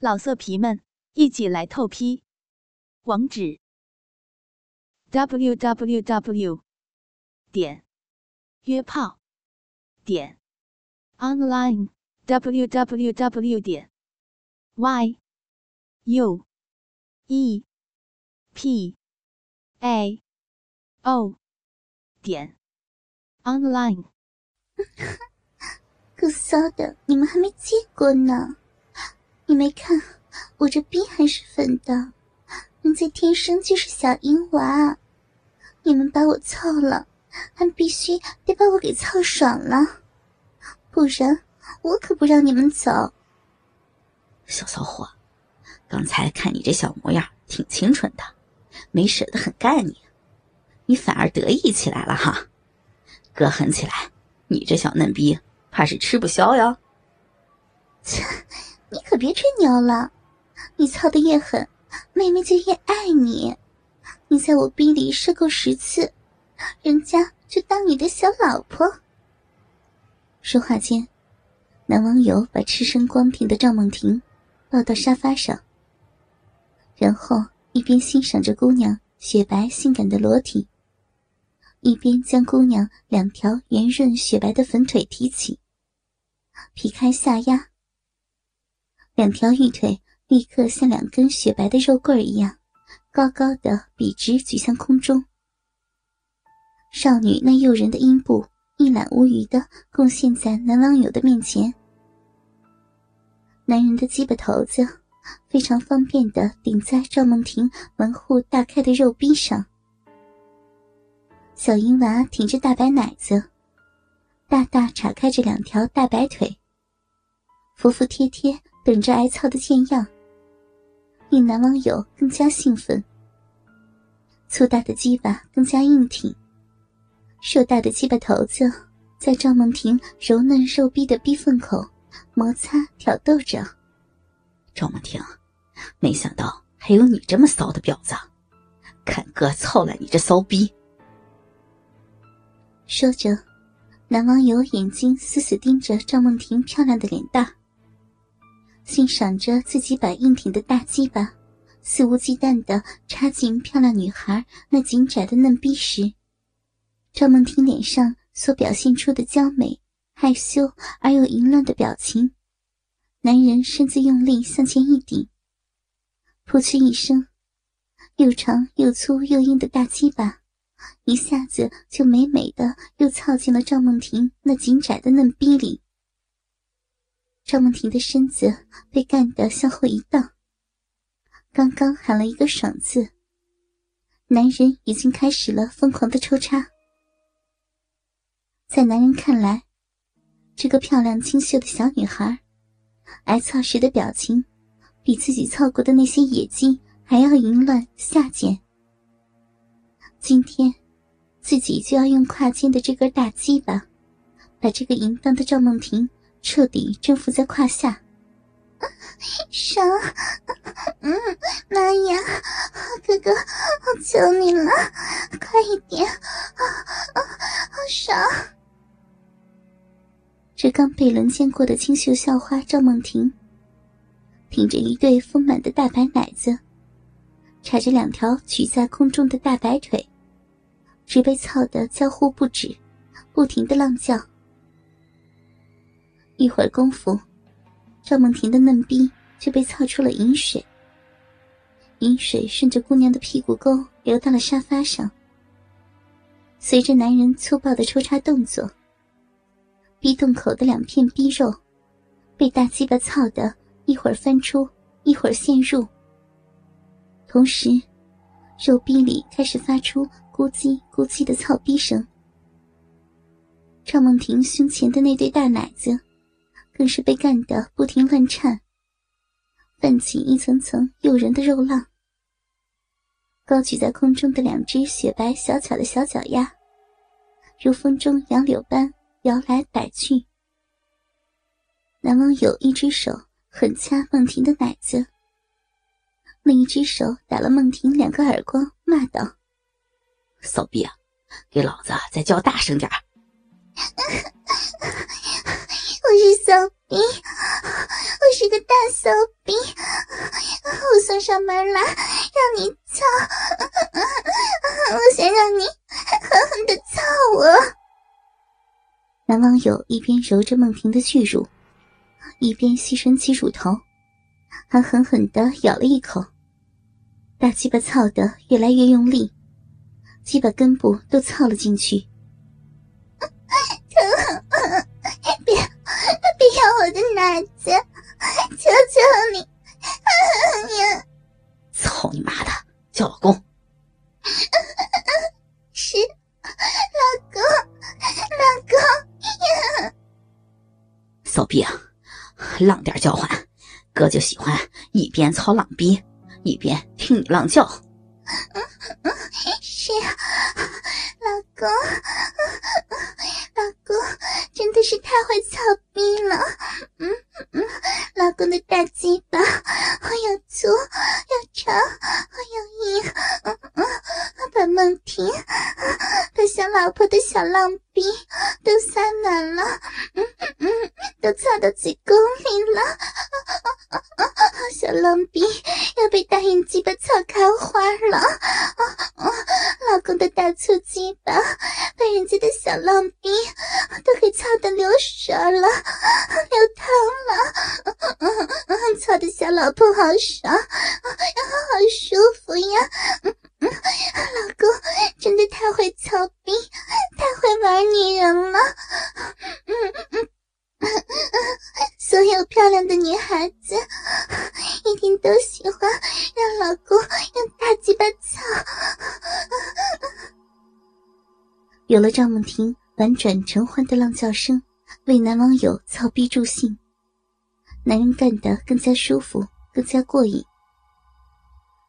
老色皮们，一起来透批！网址：w w w 点约炮点 online w w w 点 y u e p a o 点 online。可骚的，你们还没见过呢。你没看我这逼还是粉的，人家天生就是小婴娃。你们把我操了，还必须得把我给操爽了，不然我可不让你们走。小骚货，刚才看你这小模样挺清纯的，没舍得很干你，你反而得意起来了哈。哥狠起来，你这小嫩逼怕是吃不消哟。切！别吹牛了，你操的越狠，妹妹就越爱你。你在我逼里射够十次，人家就当你的小老婆。说话间，男网友把赤身光挺的赵梦婷抱到沙发上，然后一边欣赏着姑娘雪白性感的裸体，一边将姑娘两条圆润雪白的粉腿提起，劈开下压。两条玉腿立刻像两根雪白的肉棍一样，高高的笔直举向空中。少女那诱人的阴部一览无余的贡献在男网友的面前。男人的鸡巴头子非常方便的顶在赵梦婷门户大开的肉壁上，小银娃挺着大白奶子，大大岔开着两条大白腿，服服帖帖。等着挨操的贱样，令男网友更加兴奋。粗大的鸡巴更加硬挺，硕大的鸡巴头子在赵梦婷柔嫩肉逼的逼缝口摩擦挑逗着。赵梦婷，没想到还有你这么骚的婊子，看哥操了你这骚逼！说着，男网友眼睛死死盯着赵梦婷漂亮的脸蛋。欣赏着自己把硬挺的大鸡巴肆无忌惮的插进漂亮女孩那紧窄的嫩逼时，赵梦婷脸上所表现出的娇美、害羞而又淫乱的表情，男人身子用力向前一顶，扑哧一声，又长又粗又硬的大鸡巴一下子就美美的又操进了赵梦婷那紧窄的嫩逼里。赵梦婷的身子被干得向后一荡，刚刚喊了一个“爽”字，男人已经开始了疯狂的抽插。在男人看来，这个漂亮清秀的小女孩，挨操时的表情，比自己操过的那些野鸡还要淫乱下贱。今天，自己就要用胯间的这根大鸡巴，把这个淫荡的赵梦婷。彻底征服在胯下，爽！嗯，妈呀，哥哥，我求你了，快一点！啊啊，好爽！这刚被轮奸过的清秀校花赵梦婷，挺着一对丰满的大白奶子，叉着两条举在空中的大白腿，直被操得娇呼不止，不停的浪叫。一会儿功夫，赵梦婷的嫩逼就被操出了饮水。饮水顺着姑娘的屁股沟流到了沙发上。随着男人粗暴的抽插动作，逼洞口的两片逼肉被大鸡巴操的，一会儿翻出，一会儿陷入。同时，肉逼里开始发出咕叽咕叽的操逼声。赵梦婷胸前的那对大奶子。更是被干得不停乱颤，泛起一层层诱人的肉浪。高举在空中的两只雪白小巧的小脚丫，如风中杨柳般摇来摆去。男网友一只手狠掐孟婷的奶子，另一只手打了孟婷两个耳光，骂道：“骚逼啊，给老子再叫大声点 我是骚逼，我是个大骚逼。我送上门来让你操，我想让你狠狠的操我。男网友一边揉着梦婷的巨乳，一边细吮起乳头，还狠狠的咬了一口。大鸡巴操得越来越用力，鸡巴根部都操了进去。我的奶子，求求你！呀！操你妈的，叫老公！是老公，老公呀！骚逼啊，浪点叫唤，哥就喜欢一边操浪逼。一边听你浪叫，是老公，老公真的是太会操逼了，嗯嗯，老公的大鸡巴又粗又长又硬，嗯嗯，把梦婷，把小老婆的小浪逼都塞满了，嗯嗯，都操到嘴沟里了。小浪逼要被大眼鸡巴操开花了！老公的大粗鸡巴被人家的小浪逼都给操的流血了，流汤了！操的小老婆好爽，好舒服呀！老公真的太会操逼，太会玩女人了！嗯嗯。所有漂亮的女孩子一定都喜欢让老公用大鸡巴操。有了赵梦婷婉转沉欢的浪叫声，为男网友操逼助兴，男人干得更加舒服，更加过瘾。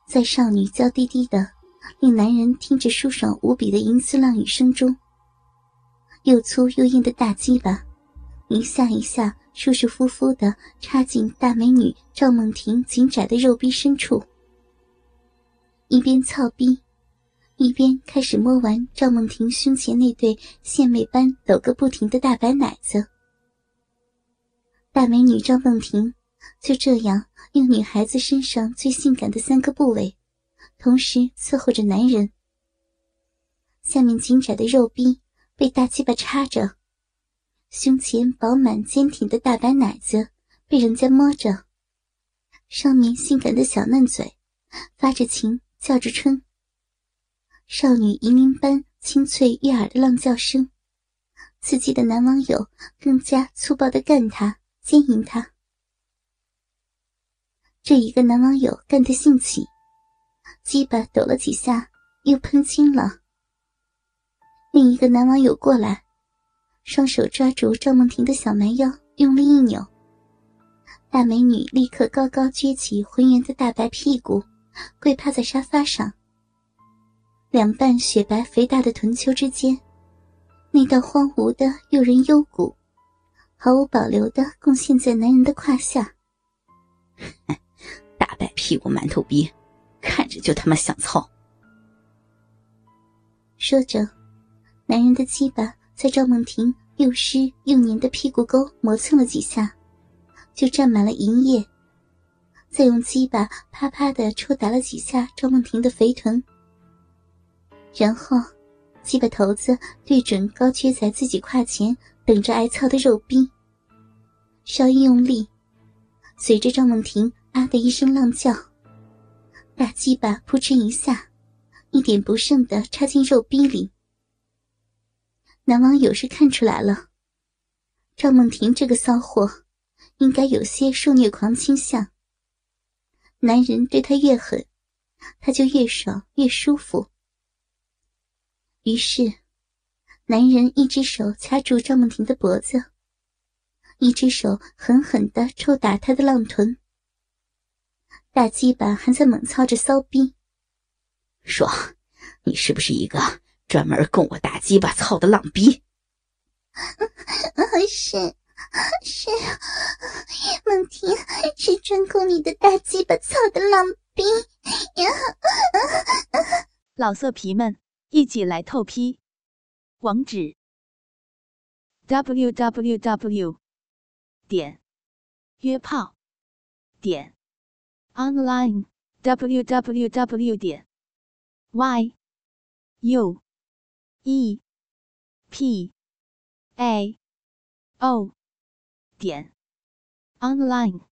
在少女娇滴滴的、令男人听着舒爽无比的银丝浪语声中，又粗又硬的大鸡巴。一下一下，舒舒服服的插进大美女赵梦婷紧窄的肉壁深处，一边操逼，一边开始摸完赵梦婷胸前那对献媚般抖个不停的大白奶子。大美女赵梦婷就这样用女孩子身上最性感的三个部位，同时伺候着男人。下面紧窄的肉壁被大鸡巴插着。胸前饱满坚挺的大白奶子被人家摸着，上面性感的小嫩嘴发着情叫着春。少女银铃般清脆悦耳的浪叫声，刺激的男网友更加粗暴的干他奸淫他。这一个男网友干得兴起，鸡巴抖了几下又喷精了。另一个男网友过来。双手抓住赵梦婷的小蛮腰，用力一扭，大美女立刻高高撅起浑圆的大白屁股，跪趴在沙发上。两瓣雪白肥大的臀丘之间，那道荒芜的诱人幽谷，毫无保留的贡献在男人的胯下。大白屁股馒头逼，看着就他妈想操。说着，男人的鸡巴。在赵梦婷又湿又黏的屁股沟磨蹭了几下，就沾满了银液。再用鸡巴啪啪的抽打了几下赵梦婷的肥臀，然后鸡巴头子对准高缺在自己胯前等着挨操的肉壁，稍一用力，随着赵梦婷啊的一声浪叫，大鸡巴扑哧一下，一点不剩的插进肉壁里。男网友是看出来了，赵梦婷这个骚货，应该有些受虐狂倾向。男人对她越狠，她就越爽越舒服。于是，男人一只手掐住赵梦婷的脖子，一只手狠狠的抽打她的浪臀，大鸡巴还在猛操着骚逼。爽，你是不是一个？专门供我大鸡巴操的浪逼，是是，梦婷是专供你的大鸡巴操的浪逼呀！老色皮们一起来透批，网址：w w w. 点约炮点 online www 点 y u e p a o 点 online。